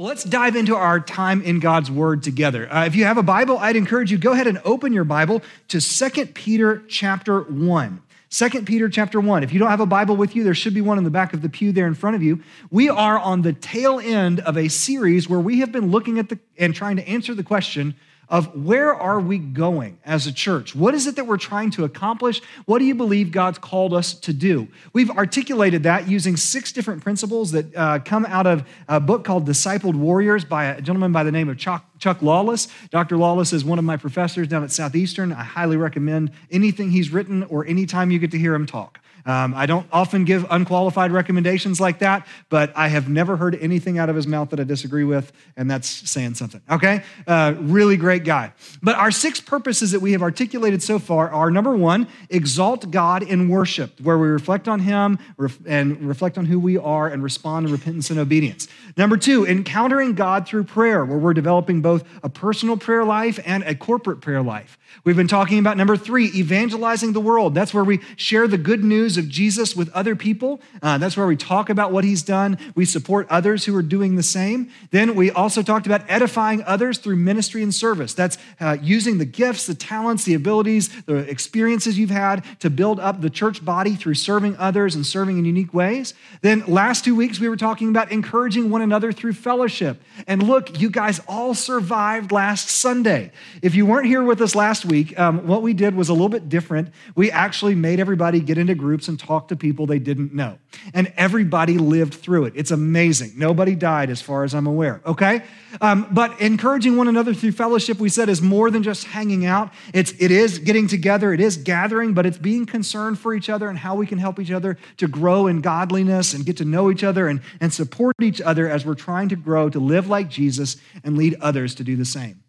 Let's dive into our time in God's Word together. Uh, if you have a Bible, I'd encourage you go ahead and open your Bible to 2 Peter chapter 1. 2 Peter chapter 1. If you don't have a Bible with you, there should be one in the back of the pew there in front of you. We are on the tail end of a series where we have been looking at the and trying to answer the question of where are we going as a church? What is it that we're trying to accomplish? What do you believe God's called us to do? We've articulated that using six different principles that uh, come out of a book called Discipled Warriors by a gentleman by the name of Chuck, Chuck Lawless. Dr. Lawless is one of my professors down at Southeastern. I highly recommend anything he's written or anytime you get to hear him talk. Um, I don't often give unqualified recommendations like that, but I have never heard anything out of his mouth that I disagree with, and that's saying something, okay? Uh, really great guy. But our six purposes that we have articulated so far are number one, exalt God in worship, where we reflect on Him and reflect on who we are and respond in repentance and obedience. Number two, encountering God through prayer, where we're developing both a personal prayer life and a corporate prayer life. We've been talking about number three, evangelizing the world. That's where we share the good news of Jesus with other people. Uh, that's where we talk about what he's done. We support others who are doing the same. Then we also talked about edifying others through ministry and service. That's uh, using the gifts, the talents, the abilities, the experiences you've had to build up the church body through serving others and serving in unique ways. Then last two weeks, we were talking about encouraging one another through fellowship. And look, you guys all survived last Sunday. If you weren't here with us last week, um, what we did was a little bit different. We actually made everybody get into groups and talk to people they didn't know. And everybody lived through it. It's amazing. Nobody died, as far as I'm aware, okay? Um, but encouraging one another through fellowship, we said, is more than just hanging out. It's, it is getting together, it is gathering, but it's being concerned for each other and how we can help each other to grow in godliness and get to know each other and, and support each other as we're trying to grow to live like Jesus and lead others to do the same.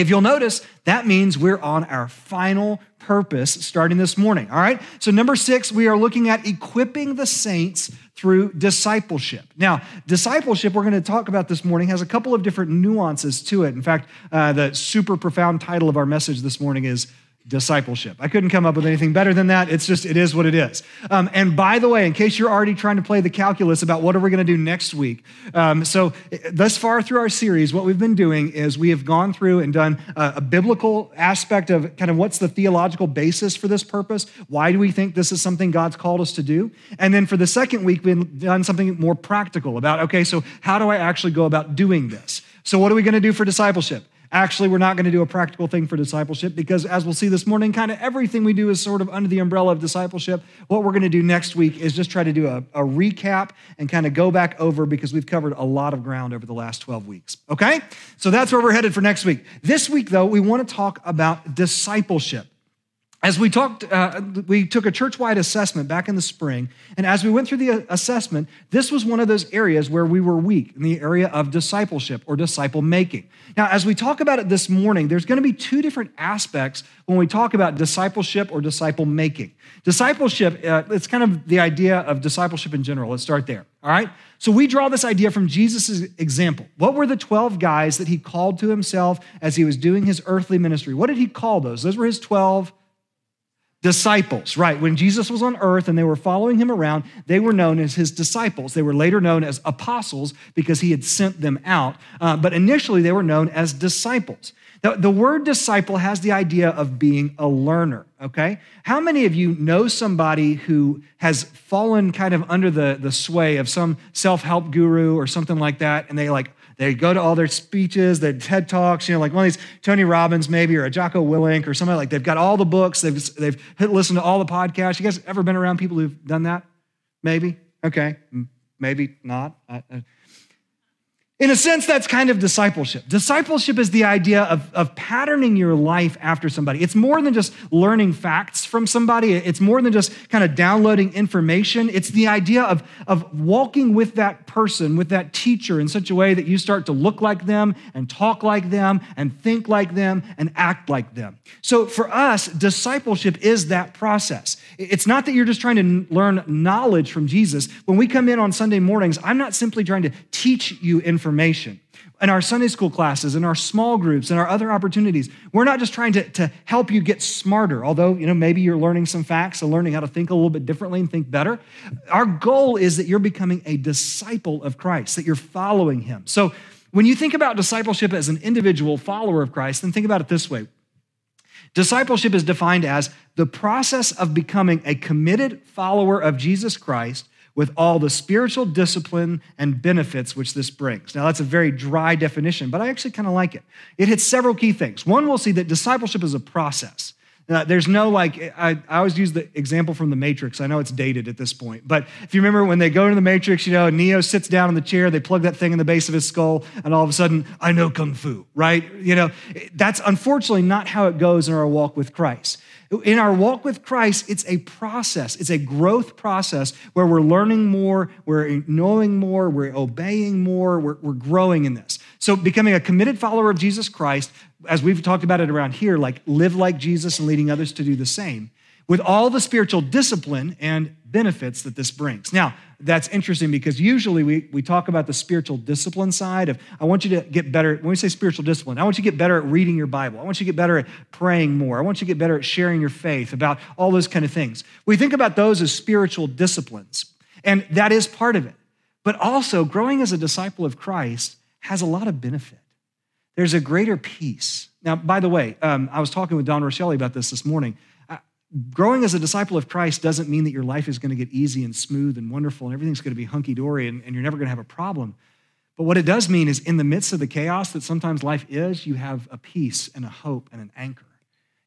If you'll notice, that means we're on our final purpose starting this morning. All right. So, number six, we are looking at equipping the saints through discipleship. Now, discipleship, we're going to talk about this morning, has a couple of different nuances to it. In fact, uh, the super profound title of our message this morning is discipleship. I couldn't come up with anything better than that. It's just, it is what it is. Um, and by the way, in case you're already trying to play the calculus about what are we going to do next week, um, so thus far through our series, what we've been doing is we have gone through and done a, a biblical aspect of kind of what's the theological basis for this purpose. Why do we think this is something God's called us to do? And then for the second week, we've done something more practical about, okay, so how do I actually go about doing this? So what are we going to do for discipleship? Actually, we're not going to do a practical thing for discipleship because, as we'll see this morning, kind of everything we do is sort of under the umbrella of discipleship. What we're going to do next week is just try to do a, a, recap and kind of go back over because we've covered a lot of ground over the last 12 weeks. Okay? So that's where we're headed for next week. This week, though, we want to talk about discipleship. As we talked, uh, we took a church-wide assessment back in the spring, and as we went through the assessment, this was one of those areas where we were weak in the area of discipleship or disciple making. Now, as we talk about it this morning, there's going to be two different aspects when we talk about discipleship or disciple making. Discipleship, uh, it's kind of the idea of discipleship in general. Let's start there. All right. So we draw this idea from Jesus' example. What were the 12 guys that he called to himself as he was doing his earthly ministry? What did he call those? Those were his 12 disciples, right? When Jesus was on earth and they were following him around, they were known as his disciples. They were later known as apostles because he had sent them out. Uh, but initially, they were known as disciples. Now, the word disciple has the idea of being a learner, okay? How many of you know somebody who has fallen kind of under the, the sway of some self help guru or something like that, and they like they go to all their speeches, their TED Talks, you know, like one of these Tony Robbins maybe or a Jocko Willink or somebody like they've got all the books, they've, they've listened to all the podcasts. You guys ever been around people who've done that? Maybe? Okay. Maybe not. I, I, in a sense, that's kind of discipleship. Discipleship is the idea of, of patterning your life after somebody. It's more than just learning facts from somebody, it's more than just kind of downloading information. It's the idea of, of walking with that person, with that teacher, in such a way that you start to look like them and talk like them and think like them and act like them. So for us, discipleship is that process. It's not that you're just trying to learn knowledge from Jesus. When we come in on Sunday mornings, I'm not simply trying to teach you information. In our Sunday school classes, in our small groups, in our other opportunities, we're not just trying to, to help you get smarter, although, you know, maybe you're learning some facts and learning how to think a little bit differently and think better. Our goal is that you're becoming a disciple of Christ, that you're following him. So when you think about discipleship as an individual follower of Christ, then think about it this way Discipleship is defined as the process of becoming a committed follower of Jesus Christ with all the spiritual discipline and benefits which this brings. Now, that's a very dry definition, but I actually kind of like it. It hits several key things. One, we'll see that discipleship is a process. Uh, there's no like, I, I, always use the example from the Matrix. I know it's dated at this point, but if you remember when they go into the Matrix, you know, Neo sits down in the chair, they plug that thing in the base of his skull, and all of a sudden, I know Kung Fu, right? You know, that's unfortunately not how it goes in our walk with Christ. In our walk with Christ, it's a process, it's a growth process where we're learning more, we're knowing more, we're obeying more, we're, we're growing in this. So, becoming a committed follower of Jesus Christ, as we've talked about it around here, like live like Jesus and leading others to do the same, with all the spiritual discipline and benefits that this brings. Now, that's interesting because usually we, we talk about the spiritual discipline side of I want you to get better. When we say spiritual discipline, I want you to get better at reading your Bible. I want you to get better at praying more. I want you to get better at sharing your faith about all those kind of things. We think about those as spiritual disciplines, and that is part of it. But also, growing as a disciple of Christ has a lot of benefit. There's a greater peace. Now, by the way, um, I was talking with Don Rochelle about this this morning growing as a disciple of Christ doesn't mean that your life is going to get easy and smooth and wonderful and everything's going to be hunky dory and, and, you're never going to have a problem. But what it does mean is, in the midst of the chaos that sometimes life is, you have a peace and a hope and an anchor.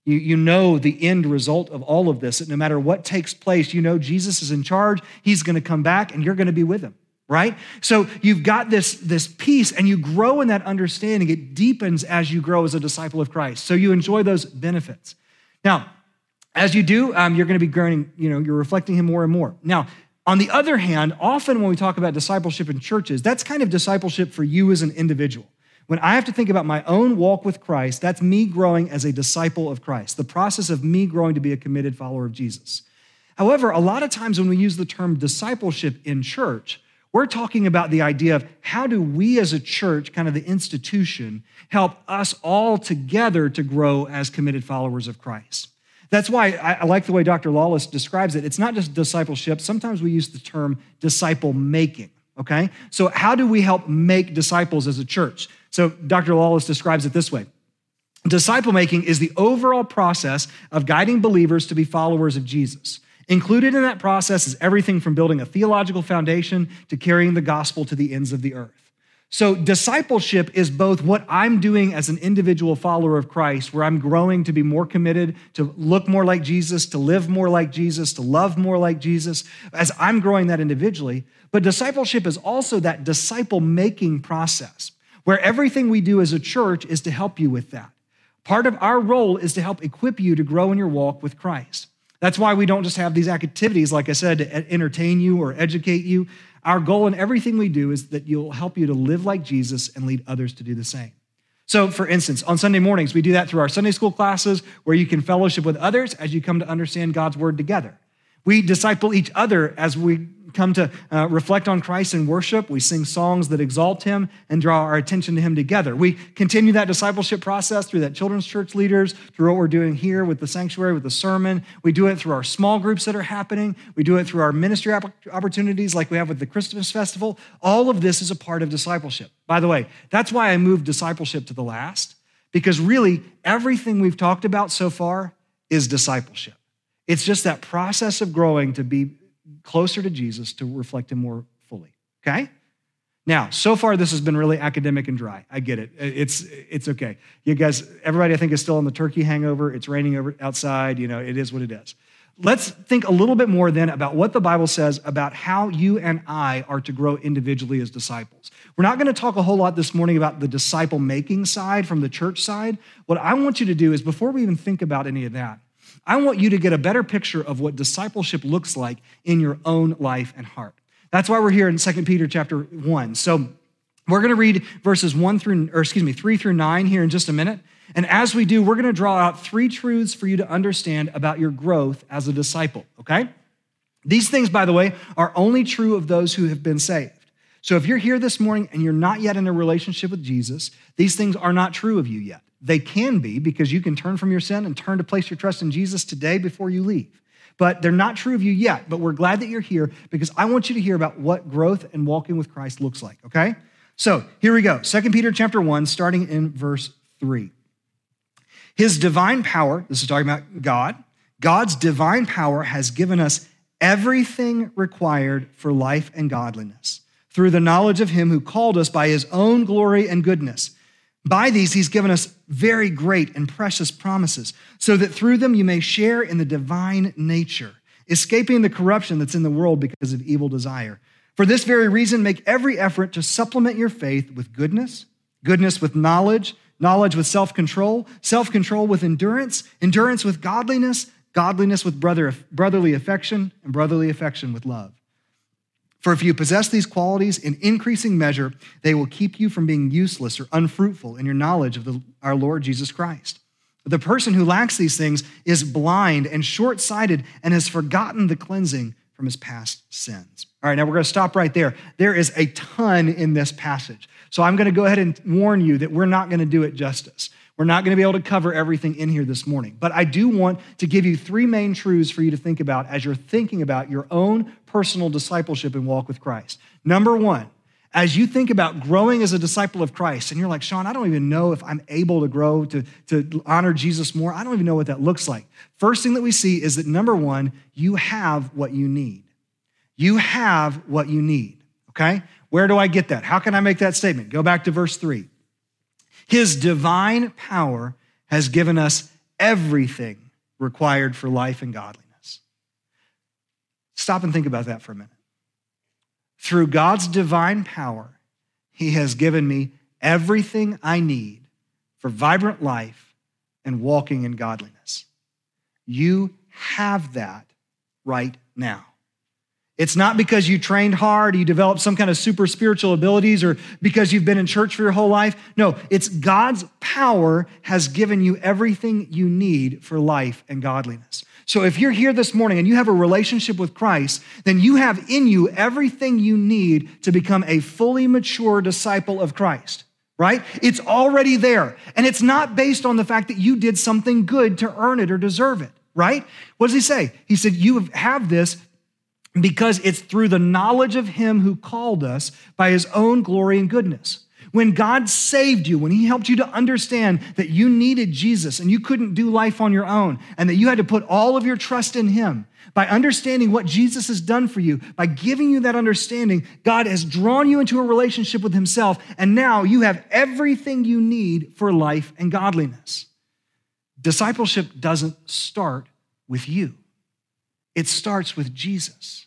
You, you know the end result of all of this, that no matter what takes place, you know Jesus is in charge, he's going to come back, and you're going to be with him right so you've got this this peace and you grow in that understanding it deepens as you grow as a disciple of christ so you enjoy those benefits now as you do, um, you're going to be growing, you know, you're reflecting him more and more. Now, on the other hand, often when we talk about discipleship in churches, that's kind of discipleship for you as an individual. When I have to think about my own walk with Christ, that's me growing as a disciple of Christ, the process of me growing to be a committed follower of Jesus. However, a lot of times when we use the term discipleship in church, we're talking about the idea of how do we as a church, kind of the institution, help us all together to grow as committed followers of Christ. That's why I, like the way Dr. Lawless describes it. It's not just discipleship. Sometimes we use the term disciple making, okay? So, how do we help make disciples as a church? So, Dr. Lawless describes it this way Disciple making is the overall process of guiding believers to be followers of Jesus. Included in that process is everything from building a theological foundation to carrying the gospel to the ends of the earth. So, discipleship is both what I'm doing as an individual follower of Christ, where I'm growing to be more committed, to look more like Jesus, to live more like Jesus, to love more like Jesus, as I'm growing that individually. But discipleship is also that disciple making process, where everything we do as a church is to help you with that. Part of our role is to help equip you to grow in your walk with Christ. That's why we don't just have these activities, like I said, to entertain you or educate you. Our goal in everything we do is that you'll help you to live like Jesus and lead others to do the same. So, for instance, on Sunday mornings, we do that through our Sunday school classes where you can fellowship with others as you come to understand God's word together. We disciple each other as we come to uh, reflect on Christ in worship. We sing songs that exalt him and draw our attention to him together. We continue that discipleship process through that children's church leaders, through what we're doing here with the sanctuary, with the sermon. We do it through our small groups that are happening. We do it through our ministry opportunities like we have with the Christmas festival. All of this is a part of discipleship. By the way, that's why I moved discipleship to the last, because really everything we've talked about so far is discipleship. It's just that process of growing to be closer to Jesus to reflect him more fully. Okay? Now, so far this has been really academic and dry. I get it. It's it's okay. You guys, everybody I think is still on the turkey hangover. It's raining over outside, you know, it is what it is. Let's think a little bit more then about what the Bible says about how you and I are to grow individually as disciples. We're not going to talk a whole lot this morning about the disciple making side from the church side. What I want you to do is before we even think about any of that, I want you to get a better picture of what discipleship looks like in your own life and heart. That's why we're here in 2 Peter chapter 1. So we're going to read verses 1 through or excuse me, 3 through 9 here in just a minute. And as we do, we're going to draw out three truths for you to understand about your growth as a disciple, okay? These things, by the way, are only true of those who have been saved. So if you're here this morning and you're not yet in a relationship with Jesus, these things are not true of you yet. They can be because you can turn from your sin and turn to place your trust in Jesus today before you leave. But they're not true of you yet. But we're glad that you're here because I want you to hear about what growth and walking with Christ looks like, okay? So here we go. 2 Peter chapter 1, starting in verse 3. His divine power, this is talking about God, God's divine power has given us everything required for life and godliness through the knowledge of him who called us by his own glory and goodness. By these, he's given us very great and precious promises, so that through them you may share in the divine nature, escaping the corruption that's in the world because of evil desire. For this very reason, make every effort to supplement your faith with goodness, goodness with knowledge, knowledge with self control, self control with endurance, endurance with godliness, godliness with brother, brotherly affection, and brotherly affection with love. For if you possess these qualities in increasing measure, they will keep you from being useless or unfruitful in your knowledge of the, our Lord Jesus Christ. The person who lacks these things is blind and short sighted and has forgotten the cleansing from his past sins. All right, now we're going to stop right there. There is a ton in this passage. So I'm going to go ahead and warn you that we're not going to do it justice. We're not going to be able to cover everything in here this morning, but I do want to give you three main truths for you to think about as you're thinking about your own personal discipleship and walk with Christ. Number one, as you think about growing as a disciple of Christ, and you're like, Sean, I don't even know if I'm able to grow to, to honor Jesus more. I don't even know what that looks like. First thing that we see is that number one, you have what you need. You have what you need, okay? Where do I get that? How can I make that statement? Go back to verse three. His divine power has given us everything required for life and godliness. Stop and think about that for a minute. Through God's divine power, He has given me everything I need for vibrant life and walking in godliness. You have that right now. It's not because you trained hard, you developed some kind of super spiritual abilities, or because you've been in church for your whole life. No, it's God's power has given you everything you need for life and godliness. So if you're here this morning and you have a relationship with Christ, then you have in you everything you need to become a fully mature disciple of Christ right? It's already there. And it's not based on the fact that you did something good to earn it or deserve it, right? What does he say? He said, You have this because it's through the knowledge of him who called us by his own glory and goodness. When God saved you, when he helped you to understand that you needed Jesus and you couldn't do life on your own and that you had to put all of your trust in him, by understanding what Jesus has done for you, by giving you that understanding, God has drawn you into a relationship with himself and now you have everything you need for life and godliness. Discipleship doesn't start with you. It starts with Jesus.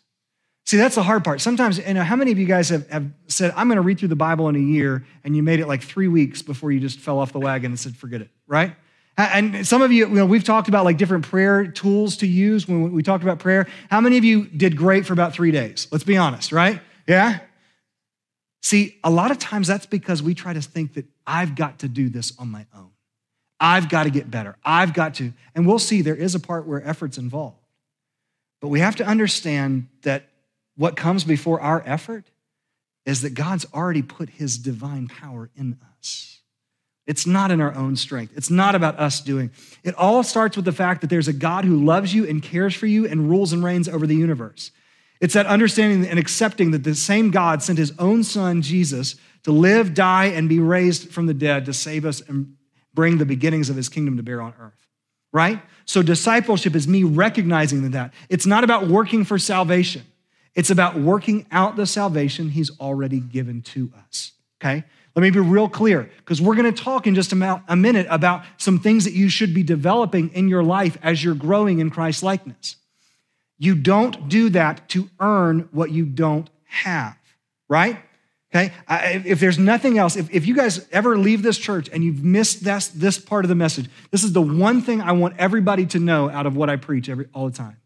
See, that's the hard part. Sometimes, you know, how many of you guys have, have said, I'm going to read through the Bible in a year, and you made it like three weeks before you just fell off the wagon and said, forget it, right? And some of you, you know, we've talked about like different prayer tools to use when we talked about prayer. How many of you did great for about three days? Let's be honest, right? Yeah? See, a lot of times that's because we try to think that I've got to do this on my own. I've got to get better. I've got to. And we'll see there is a part where effort's involved. But we have to understand that what comes before our effort is that God's already put his divine power in us. It's not in our own strength. It's not about us doing. It all starts with the fact that there's a God who loves you and cares for you and rules and reigns over the universe. It's that understanding and accepting that the same God sent his own son, Jesus, to live, die, and be raised from the dead to save us and bring the beginnings of his kingdom to bear on earth right? So discipleship is me recognizing that. It's not about working for salvation. It's about working out the salvation he's already given to us, okay? Let me be real clear, because we're gonna talk in just a minute about some things that you should be developing in your life as you're growing in Christ likeness. You don't do that to earn what you don't have, right? Okay? If there's nothing else, if, if you guys ever leave this church and you've missed this, this part of the message, this is the one thing I want everybody to know out of what I preach every, all the time.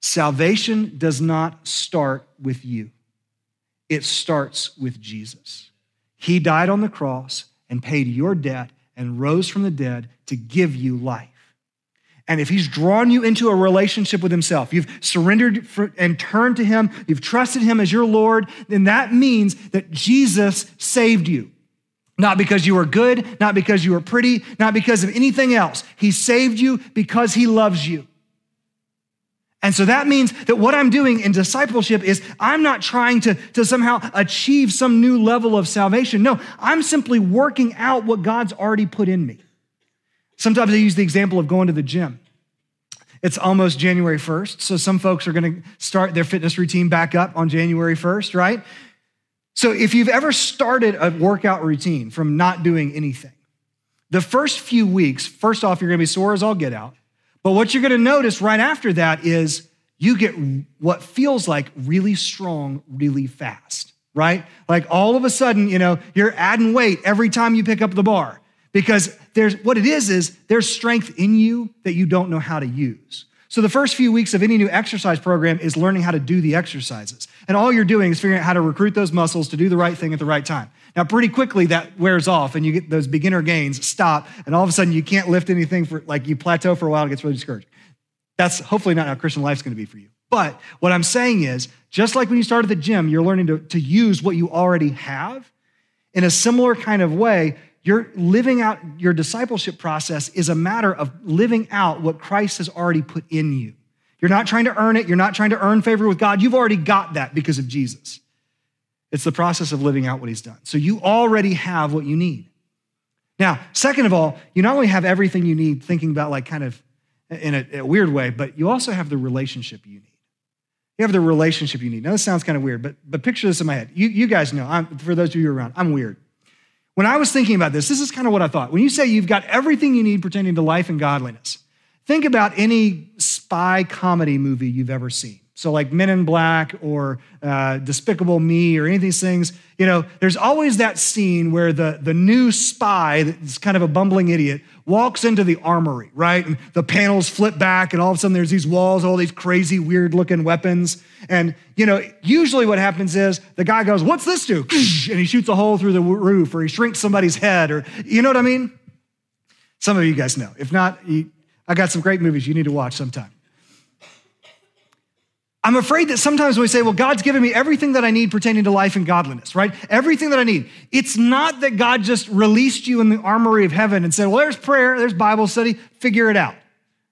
Salvation does not start with you, it starts with Jesus. He died on the cross and paid your debt and rose from the dead to give you life. And if he's drawn you into a relationship with himself, you've surrendered and turned to him, you've trusted him as your Lord, then that means that Jesus saved you. Not because you were good, not because you were pretty, not because of anything else. He saved you because he loves you. And so that means that what I'm doing in discipleship is I'm not trying to, to somehow achieve some new level of salvation. No, I'm simply working out what God's already put in me. Sometimes I use the example of going to the gym. It's almost January 1st, so some folks are going to start their fitness routine back up on January 1st, right? So if you've ever started a workout routine from not doing anything, the first few weeks, first off, you're to be sore as all get out. But what you're to notice right after that is you get what feels like really strong, really fast, right? Like all of a sudden, you know, you're adding weight every time you pick up the bar because there's what it is is there's strength in you that you don't know how to use. So the first few weeks of any new exercise program is learning how to do the exercises. And all you're doing is figuring out how to recruit those muscles to do the right thing at the right time. Now, pretty quickly that wears off and you get those beginner gains stop, and all of a sudden you can't lift anything for like you plateau for a while, it gets really discouraged. That's hopefully not how Christian life's gonna be for you. But what I'm saying is, just like when you start at the gym, you're learning to, to use what you already have. In a similar kind of way, you're living out your discipleship process is a matter of living out what Christ has already put in you. You're not trying to earn it. You're not trying to earn favor with God. You've already got that because of Jesus. It's the process of living out what he's done. So you already have what you need. Now, second of all, you not only have everything you need, thinking about like kind of in a, a weird way, but you also have the relationship you need. You have the relationship you need. Now, this sounds kind of weird, but, but picture this in my head. You, you guys know, I'm, for those of you around, I'm weird. When I was thinking about this, this is kind of what I thought. When you say you've got everything you need pertaining to life and godliness, think about any spy comedy movie you've ever seen. So, like Men in Black or uh, Despicable Me or any of these things, you know, there's always that scene where the, the new spy, that's kind of a bumbling idiot, walks into the armory, right? And the panels flip back, and all of a sudden there's these walls, all these crazy, weird looking weapons. And, you know, usually what happens is the guy goes, What's this do? And he shoots a hole through the roof, or he shrinks somebody's head, or, you know what I mean? Some of you guys know. If not, I got some great movies you need to watch sometime. I'm afraid that sometimes when we say, well, God's given me everything that I need pertaining to life and godliness, right? Everything that I need. It's not that God just released you in the armory of heaven and said, well, there's prayer, there's Bible study, figure it out,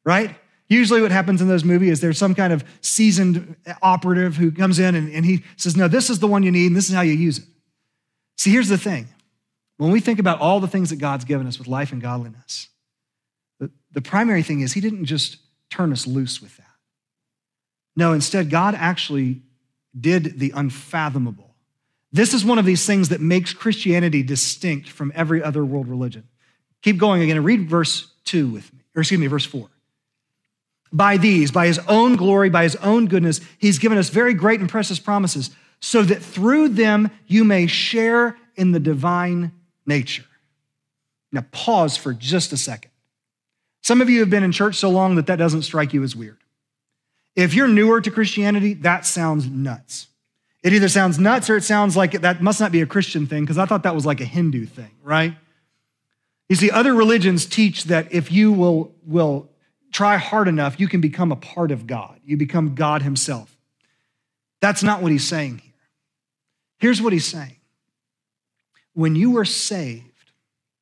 right? Usually what happens in those movies is there's some kind of seasoned operative who comes in and, and he says, no, this is the one you need and this is how you use it. See, here's the thing. When we think about all the things that God's given us with life and godliness, the, the primary thing is he didn't just turn us loose with that. No, instead, God actually did the unfathomable. This is one of these things that makes Christianity distinct from every other world religion. Keep going again and read verse 2 with me, or excuse me, verse 4. By these, by his own glory, by his own goodness, he's given us very great and precious promises, so that through them you may share in the divine nature. Now, pause for just a second. Some of you have been in church so long that that doesn't strike you as weird. If you're newer to Christianity, that sounds nuts. It either sounds nuts or it sounds like that must not be a Christian thing, because I thought that was like a Hindu thing, right? You see, other religions teach that if you will, will try hard enough, you can become a part of God. You become God Himself. That's not what He's saying here. Here's what He's saying when you were saved,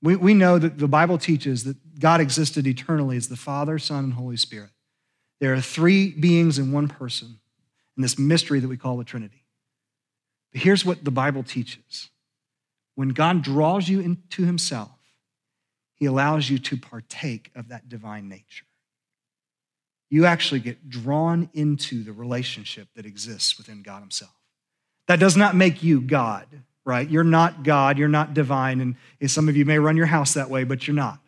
we, we know that the Bible teaches that God existed eternally as the Father, Son, and Holy Spirit. There are three beings in one person in this mystery that we call the Trinity. But here's what the Bible teaches when God draws you into himself, he allows you to partake of that divine nature. You actually get drawn into the relationship that exists within God himself. That does not make you God, right? You're not God, you're not divine, and some of you may run your house that way, but you're not.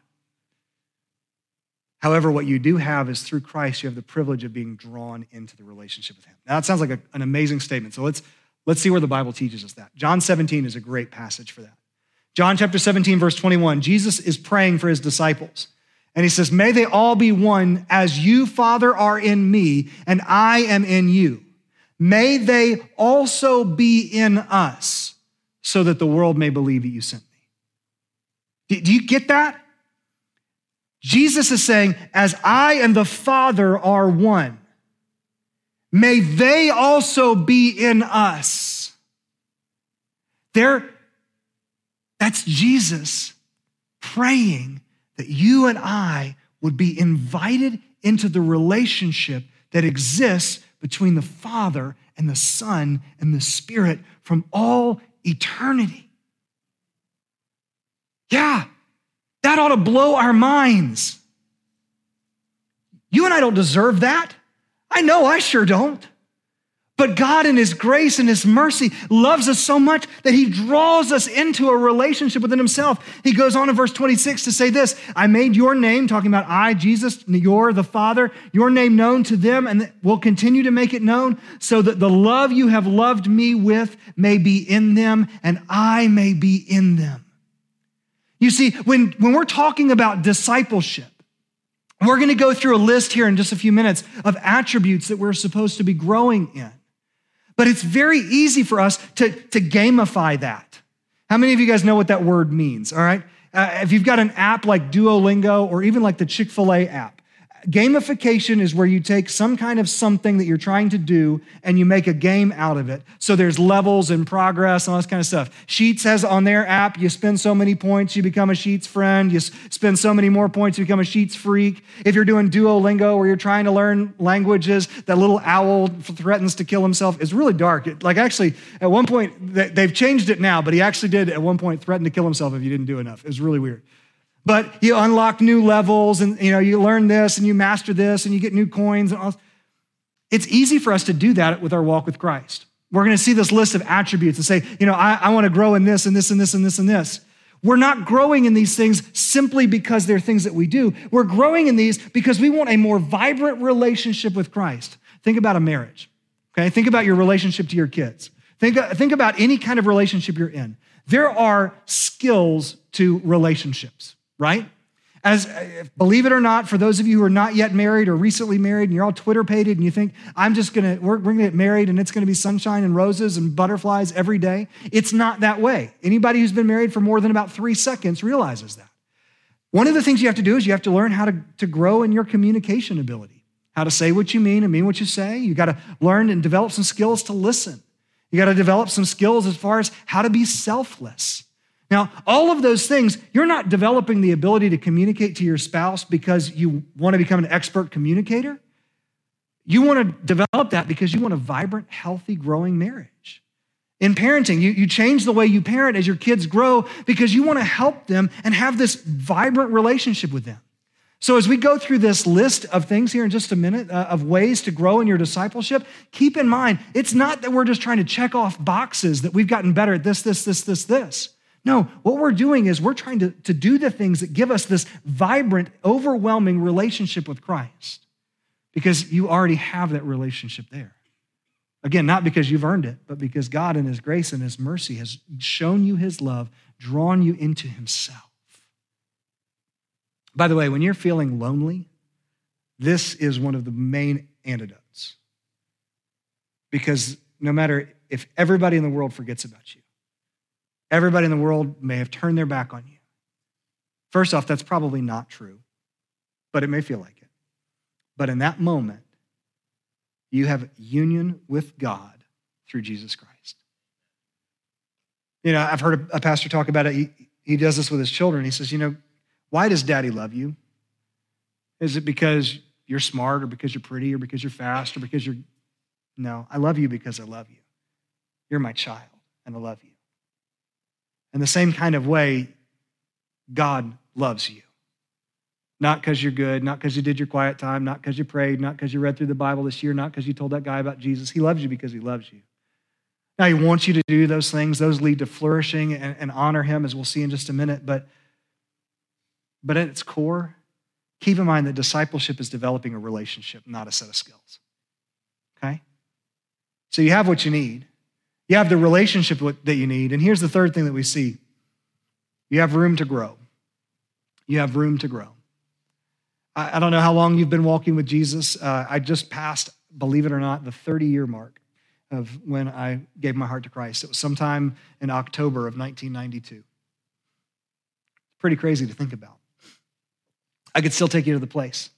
However, what you do have is through Christ, you have the privilege of being drawn into the relationship with Him. Now, that sounds like a, an amazing statement. So let's, let's see where the Bible teaches us that. John 17 is a great passage for that. John chapter 17, verse 21, Jesus is praying for his disciples. And he says, May they all be one as you, Father, are in me, and I am in you. May they also be in us, so that the world may believe that you sent me. Do you get that? Jesus is saying, As I and the Father are one, may they also be in us. There, that's Jesus praying that you and I would be invited into the relationship that exists between the Father and the Son and the Spirit from all eternity. Yeah, that ought to blow our minds. You and I don't deserve that. I know I sure don't. But God, in His grace and His mercy, loves us so much that He draws us into a relationship within Himself. He goes on in verse 26 to say this I made your name, talking about I, Jesus, your, the Father, your name known to them, and will continue to make it known, so that the love you have loved me with may be in them, and I may be in them. You see, when, when we're talking about discipleship, we're going to go through a list here in just a few minutes of attributes that we're supposed to be growing in. But it's very easy for us to, to gamify that. How many of you guys know what that word means? All right. Uh, if you've got an app like Duolingo or even like the Chick fil A app, Gamification is where you take some kind of something that you're trying to do and you make a game out of it. So there's levels and progress and all this kind of stuff. Sheetz has on their app, you spend so many points, you become a Sheetz friend. You spend so many more points, you become a Sheetz freak. If you're doing Duolingo where you're trying to learn languages, that little owl threatens to kill himself. It's really dark. It, like actually, at one point, they've changed it now, but he actually did at one point threaten to kill himself if you didn't do enough. It was really weird. But you unlock new levels and you know you learn this and you master this and you get new coins and all. It's easy for us to do that with our walk with Christ. We're going to see this list of attributes and say, you know, I, I want to grow in this and this and this and this and this. We're not growing in these things simply because they're things that we do. We're growing in these because we want a more vibrant relationship with Christ. Think about a marriage. Okay, think about your relationship to your kids. Think, think about any kind of relationship you're in. There are skills to relationships right? As uh, believe it or not, for those of you who are not yet married or recently married and you're all Twitter pated and you think, I'm just gonna, we're, we're gonna get married and it's gonna be sunshine and roses and butterflies every day. It's not that way. Anybody who's been married for more than about three seconds realizes that. One of the things you have to do is you have to learn how to, to grow in your communication ability, how to say what you mean and mean what you say. You gotta learn and develop some skills to listen. You gotta develop some skills as far as how to be selfless. Now, all of those things, you're not developing the ability to communicate to your spouse because you want to become an expert communicator. You want to develop that because you want a vibrant, healthy, growing marriage. In parenting, you, you change the way you parent as your kids grow because you want to help them and have this vibrant relationship with them. So, as we go through this list of things here in just a minute, uh, of ways to grow in your discipleship, keep in mind it's not that we're just trying to check off boxes that we've gotten better at this, this, this, this, this. No, what we're doing is we're trying to, to do the things that give us this vibrant, overwhelming relationship with Christ because you already have that relationship there. Again, not because you've earned it, but because God, in His grace and His mercy, has shown you His love, drawn you into Himself. By the way, when you're feeling lonely, this is one of the main antidotes. Because no matter if everybody in the world forgets about you, everybody in the world may have turned their back on you. First off, that's probably not true, but it may feel like it. But in that moment, you have union with God through Jesus Christ. You know, I've heard a pastor talk about it. He, he does this with his children. He says, You know, why does daddy love you? Is it because you're smart or because you're pretty or because you're fast or because you're. No, I love you because I love you. You're my child and I love you. In the same kind of way, God loves you. Not because you're good, not because you did your quiet time, not because you prayed, not because you read through the Bible this year, not because you told that guy about Jesus. He loves you because he loves you. Now, he wants you to do those things. Those lead to flourishing and, and honor him, as we'll see in just a minute. But, but at its core, keep in mind that discipleship is developing a relationship, not a set of skills. Okay? So you have what you need. You have the relationship that you need. And here's the third thing that we see you have room to grow. You have room to grow. I, don't know how long you've been walking with Jesus. Uh, I just passed, believe it or not, the 30 year mark of when I gave my heart to Christ. It was sometime in October of 1992. Pretty crazy to think about. I could still take you to the place.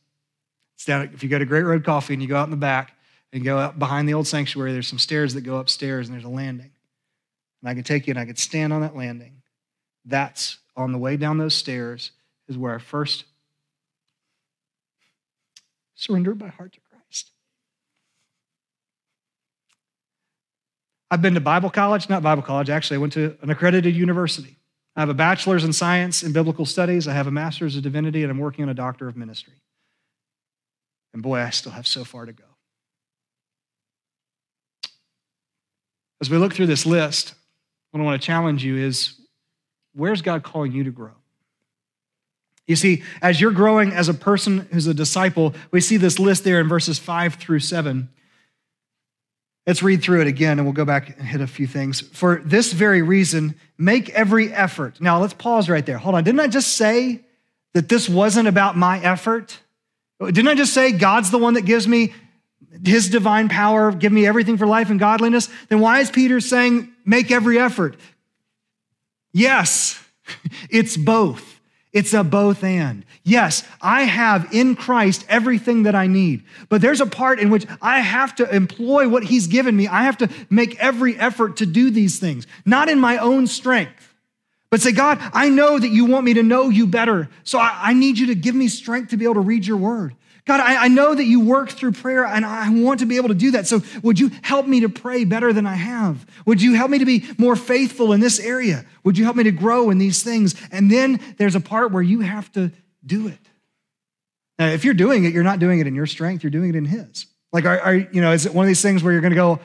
It's down, if you go to Great Road Coffee and you go out in the back, and go up behind the old sanctuary. There's some stairs that go upstairs, and there's a landing. And I could take you and I could stand on that landing. That's on the way down those stairs is where I first surrendered my heart to Christ. I've been to Bible college, not Bible college, actually, I went to an accredited university. I have a bachelor's in science and biblical studies, I have a master's of divinity, and I'm working on a doctor of ministry. And boy, I still have so far to go. As we look through this list, what I want to challenge you is where's God calling you to grow? You see, as you're growing as a person who's a disciple, we see this list there in verses five through seven. Let's read through it again and we'll go back and hit a few things. For this very reason, make every effort. Now, let's pause right there. Hold on. Didn't I just say that this wasn't about my effort? Didn't I just say God's the one that gives me his divine power, give me everything for life and godliness? Then why is Peter saying make every effort? Yes, it's both. It's a both and. Yes, I have in Christ everything that I need, but there's a part in which I have to employ what He's given me. I have to make every effort to do these things, not in my own strength, but say, God, I know that you want me to know you better, so I, I need you to give me strength to be able to read your word. God, I, I, know that you work through prayer and I want to be able to do that. So would you help me to pray better than I have? Would you help me to be more faithful in this area? Would you help me to grow in these things? And then there's a part where you have to do it. Now, if you're doing it, you're not doing it in your strength, you're doing it in His. Like, are, are you know, is it one of these things where you're going to go,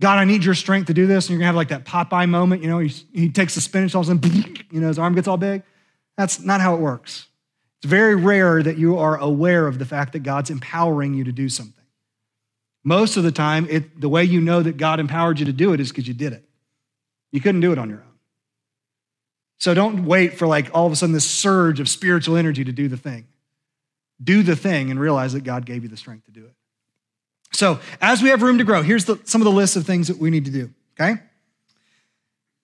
God, I need your strength to do this, and you're going to have like that Popeye moment, you know, he, he takes the spinach, all of a sudden, you know, his arm gets all big? That's not how it works. It's very rare that you are aware of the fact that God's empowering you to do something. Most of the time, it, the way you know that God empowered you to do it is because you did it. You couldn't do it on your own. So don't wait for like all of a sudden this surge of spiritual energy to do the thing. Do the thing and realize that God gave you the strength to do it. So, as we have room to grow, here's the, some of the list of things that we need to do, okay?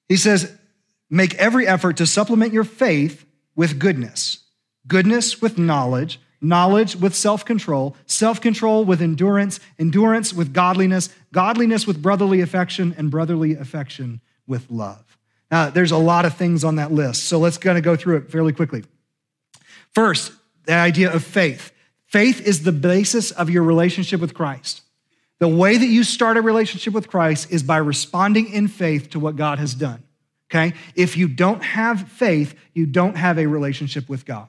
He says, make every effort to supplement your faith with goodness goodness with knowledge, knowledge with self control, self control with endurance, endurance with godliness, godliness with brotherly affection, and brotherly affection with love. Now, there's a lot of things on that list, so let's kind of go through it fairly quickly. First, the idea of faith. Faith is the basis of your relationship with Christ. The way that you start a relationship with Christ is by responding in faith to what God has done. Okay? If you don't have faith, you don't have a relationship with God.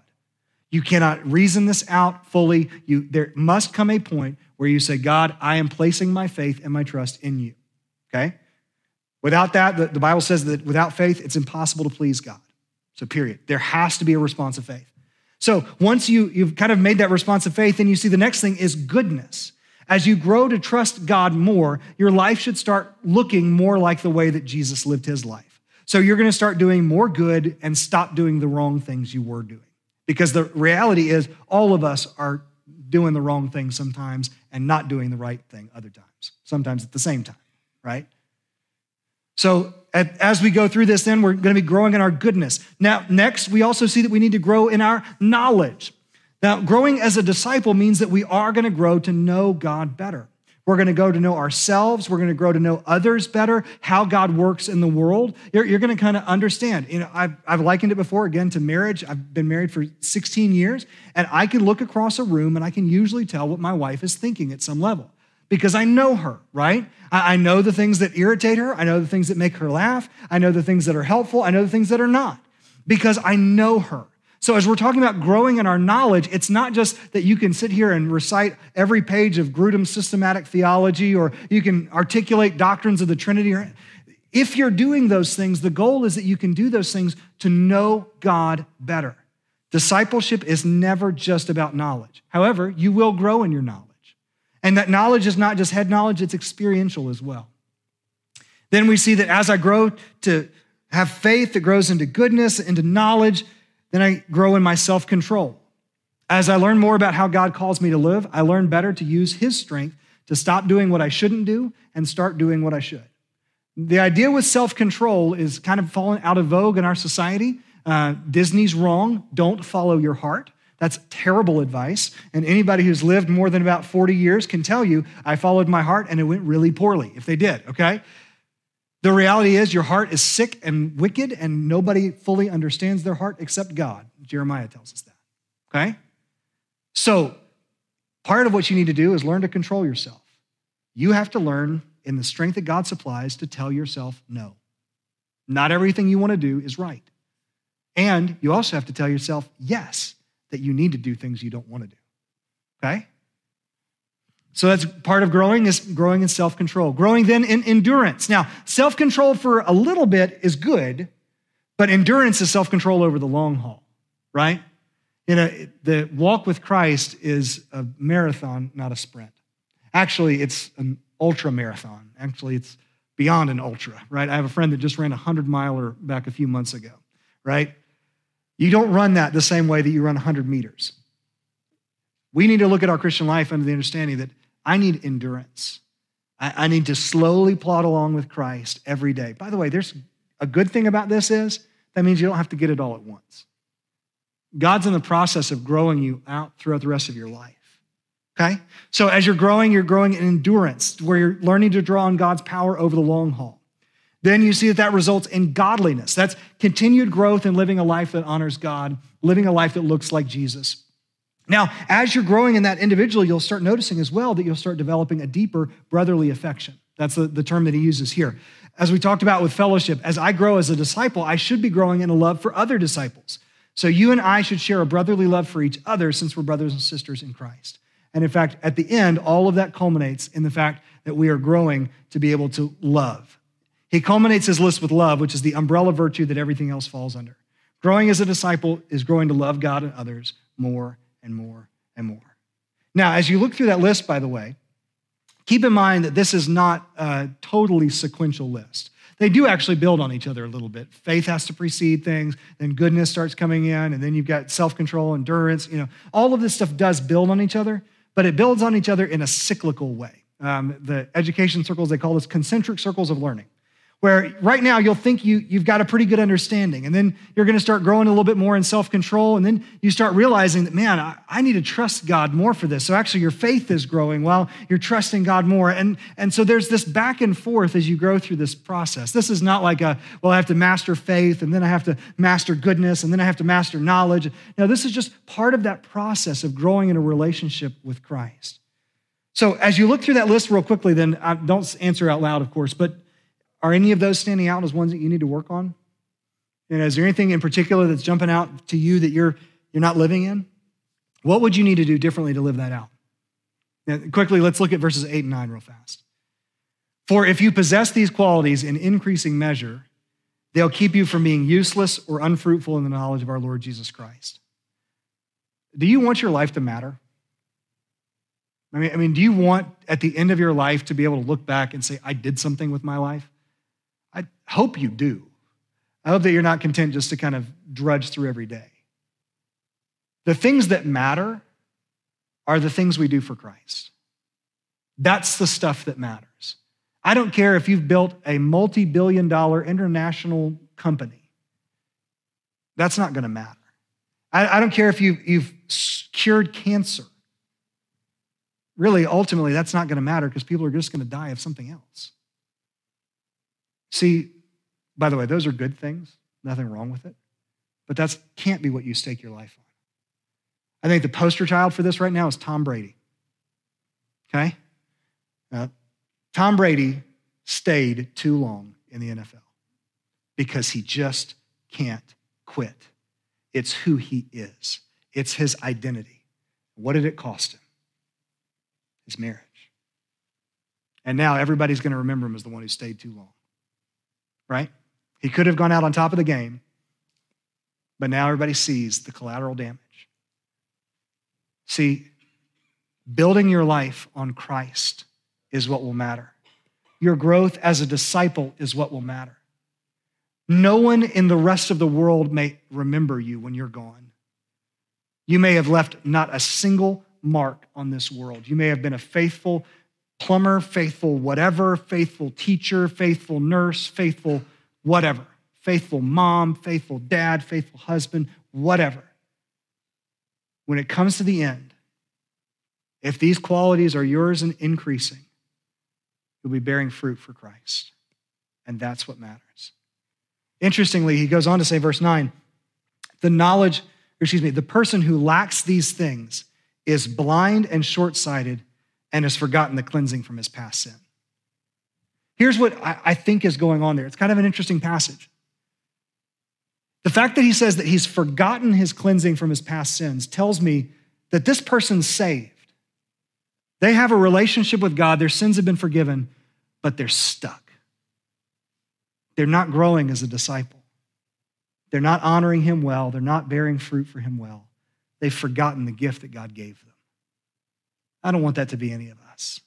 You cannot reason this out fully. You, there must come a point where you say, God, I am placing my faith and my trust in you. Okay? Without that, the, the Bible says that without faith, it's impossible to please God. So, period. There has to be a response of faith. So, once you, you've kind of made that response of faith, then you see the next thing is goodness. As you grow to trust God more, your life should start looking more like the way that Jesus lived his life. So, you're going to start doing more good and stop doing the wrong things you were doing. Because the reality is, all of us are doing the wrong thing sometimes and not doing the right thing other times, sometimes at the same time, right? So as we go through this, then we're going to be growing in our goodness. Now, next, we also see that we need to grow in our knowledge. Now, growing as a disciple means that we are going to grow to know God better. We're going to go to know ourselves. We're going to grow to know others better, how God works in the world. You're, you're going to kind of understand. You know, I've, I've likened it before again to marriage. I've been married for 16 years, and I can look across a room and I can usually tell what my wife is thinking at some level because I know her, right? I, I know the things that irritate her. I know the things that make her laugh. I know the things that are helpful. I know the things that are not because I know her. So, as we're talking about growing in our knowledge, it's not just that you can sit here and recite every page of Grudem's systematic theology or you can articulate doctrines of the Trinity. If you're doing those things, the goal is that you can do those things to know God better. Discipleship is never just about knowledge. However, you will grow in your knowledge. And that knowledge is not just head knowledge, it's experiential as well. Then we see that as I grow to have faith that grows into goodness, into knowledge, then I grow in my self control. As I learn more about how God calls me to live, I learn better to use His strength to stop doing what I shouldn't do and start doing what I should. The idea with self control is kind of fallen out of vogue in our society. Uh, Disney's wrong. Don't follow your heart. That's terrible advice. And anybody who's lived more than about 40 years can tell you, I followed my heart and it went really poorly if they did, okay? The reality is, your heart is sick and wicked, and nobody fully understands their heart except God. Jeremiah tells us that. Okay? So, part of what you need to do is learn to control yourself. You have to learn in the strength that God supplies to tell yourself no. Not everything you want to do is right. And you also have to tell yourself yes, that you need to do things you don't want to do. Okay? So that's part of growing is growing in self-control. Growing then in endurance. Now, self-control for a little bit is good, but endurance is self-control over the long haul, right? You know, the walk with Christ is a marathon, not a sprint. Actually, it's an ultra marathon. Actually, it's beyond an ultra, right? I have a friend that just ran a 100 miler back a few months ago, right? You don't run that the same way that you run 100 meters. We need to look at our Christian life under the understanding that I need endurance. I, I need to slowly plod along with Christ every day. By the way, there's a good thing about this is that means you don't have to get it all at once. God's in the process of growing you out throughout the rest of your life. Okay? So as you're growing, you're growing in endurance, where you're learning to draw on God's power over the long haul. Then you see that that results in godliness. That's continued growth in living a life that honors God, living a life that looks like Jesus. Now, as you're growing in that individual, you'll start noticing as well that you'll start developing a deeper brotherly affection. That's the, the term that he uses here. As we talked about with fellowship, as I grow as a disciple, I should be growing in a love for other disciples. So you and I should share a brotherly love for each other since we're brothers and sisters in Christ. And in fact, at the end, all of that culminates in the fact that we are growing to be able to love. He culminates his list with love, which is the umbrella virtue that everything else falls under. Growing as a disciple is growing to love God and others more and more and more. Now, as you look through that list, by the way, keep in mind that this is not a totally sequential list. They do actually build on each other a little bit. Faith has to precede things, then goodness starts coming in, and then you've got self control, endurance. You know, all of this stuff does build on each other, but it builds on each other in a cyclical way. Um, the education circles, they call this concentric circles of learning where right now you'll think you, you've got a pretty good understanding. And then you're going to start growing a little bit more in self-control. And then you start realizing that man I, I, need to trust god more for this. So actually your faith is growing while you're trusting god more. And, and so there's this back and forth as you go through this process. This is not like a well i have to master faith and then i have to master goodness and then i have to master knowledge. No this is just part of that process of growing in a relationship with christ. So as you look through that list real quickly then I don't answer out loud of course but are any of those standing out as ones that you need to work on? And is there anything in particular that's jumping out to you that you're, you're not living in? What would you need to do differently to live that out? Now, quickly, let's look at verses 8 and 9 real fast. For if you possess these qualities in increasing measure, they'll keep you from being useless or unfruitful in the knowledge of our Lord Jesus Christ. Do you want your life to matter? I mean, I mean, do you want at the end of your life to be able to look back and say, I did something with my life? I hope you do. I hope that you're not content just to kind of drudge through every day. The things that matter are the things we do for Christ. That's the stuff that matters. I don't care if you've built a multi billion dollar international company, that's not going to matter. I, don't care if you've, you've cured cancer. Really, ultimately, that's not going to matter because people are just going to die of something else. See, by the way, those are good things, nothing wrong with it, but that can't be what you stake your life on. I think the poster child for this right now is Tom Brady. Okay? Now, Tom Brady stayed too long in the NFL because he just can't quit. It's who he is, it's his identity. What did it cost him? His marriage. And now everybody's going to remember him as the one who stayed too long right? He could have gone out on top of the game, but now everybody sees the collateral damage. See, building your life on Christ is what will matter. Your growth as a disciple is what will matter. No one in the rest of the world may remember you when you're gone. You may have left not a single mark on this world. You may have been a faithful plumber, faithful whatever, faithful teacher, faithful nurse, faithful whatever, faithful mom, faithful dad, faithful husband, whatever. When it comes to the end, if these qualities are yours and increasing, you'll be bearing fruit for Christ. And that's what matters. Interestingly, he goes on to say, verse 9, the knowledge, excuse me, the person who lacks these things is blind and short sighted and has forgotten the cleansing from his past sin. Here's what I think is going on there. It's kind of an interesting passage. The fact that he says that he's forgotten his cleansing from his past sins tells me that this person's saved. They have a relationship with God, their sins have been forgiven, but they're stuck. They're not growing as a disciple. They're not honoring him well, they're not bearing fruit for him well. They've forgotten the gift that God gave them. I don't want that to be any of us.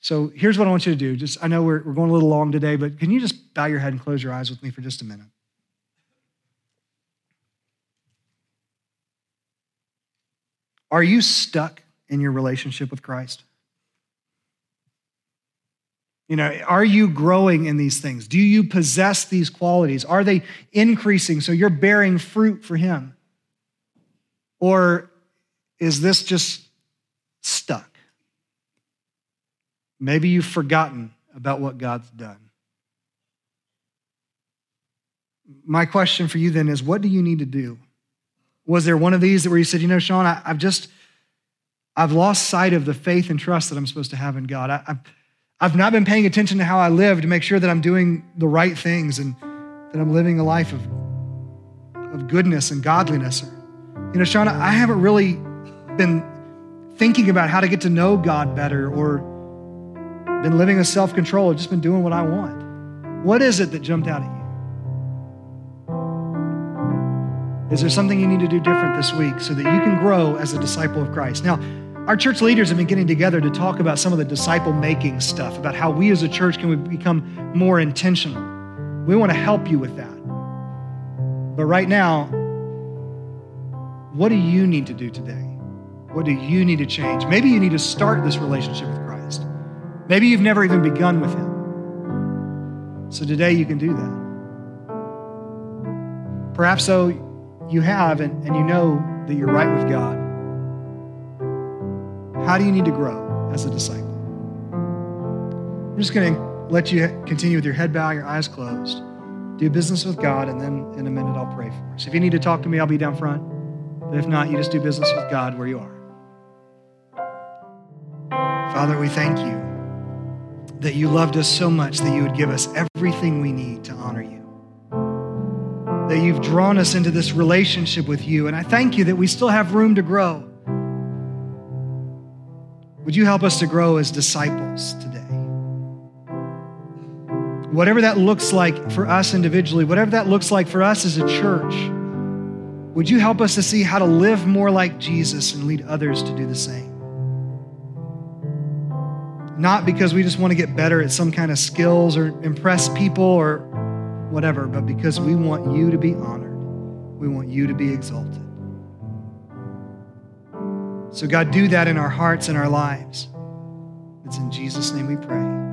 So here's what I want you to do. Just I know we're, we're going a little long today, but can you just bow your head and close your eyes with me for just a minute? Are you stuck in your relationship with Christ? You know, are you growing in these things? Do you possess these qualities? Are they increasing so you're bearing fruit for Him? Or is this just stuck? Maybe you've forgotten about what God's done. My question for you then is what do you need to do? Was there one of these where you said, you know, Sean, I, have just, I've lost sight of the faith and trust that I'm supposed to have in God. I, I've, I've not been paying attention to how I live to make sure that I'm doing the right things and that I'm living a life of, of goodness and godliness. You know, Sean, I haven't really been thinking about how to get to know God better or been living a self control. I've just been doing what I want. What is it that jumped out at you? Is there something you need to do different this week so that you can grow as a disciple of Christ? Now, our church leaders have been getting together to talk about some of the disciple making stuff, about how we as a church can become more intentional. We want to help you with that. But right now, what do you need to do today? What do you need to change? Maybe you need to start this relationship with Christ. Maybe you've never even begun with Him. So today you can do that. Perhaps so you have and, and you know that you're right with God, how do you need to grow as a disciple? I'm just going to let you continue with your head bowed, your eyes closed. Do business with God, and then in a minute I'll pray for us. If you need to talk to me, I'll be down front. But if not, you just do business with God where you are. Father, we thank you that you loved us so much that you would give us everything we need to honor you that you've drawn us into this relationship with you. And I thank you that we still have room to grow. Would you help us to grow as disciples today? Whatever that looks like for us individually, whatever that looks like for us as a church, would you help us to see how to live more like Jesus and lead others to do the same? Not because we just want to get better at some kind of skills or impress people or whatever, but because we want you to be honored. We want you to be exalted. So, God, do that in our hearts and our lives. It's in Jesus' name we pray.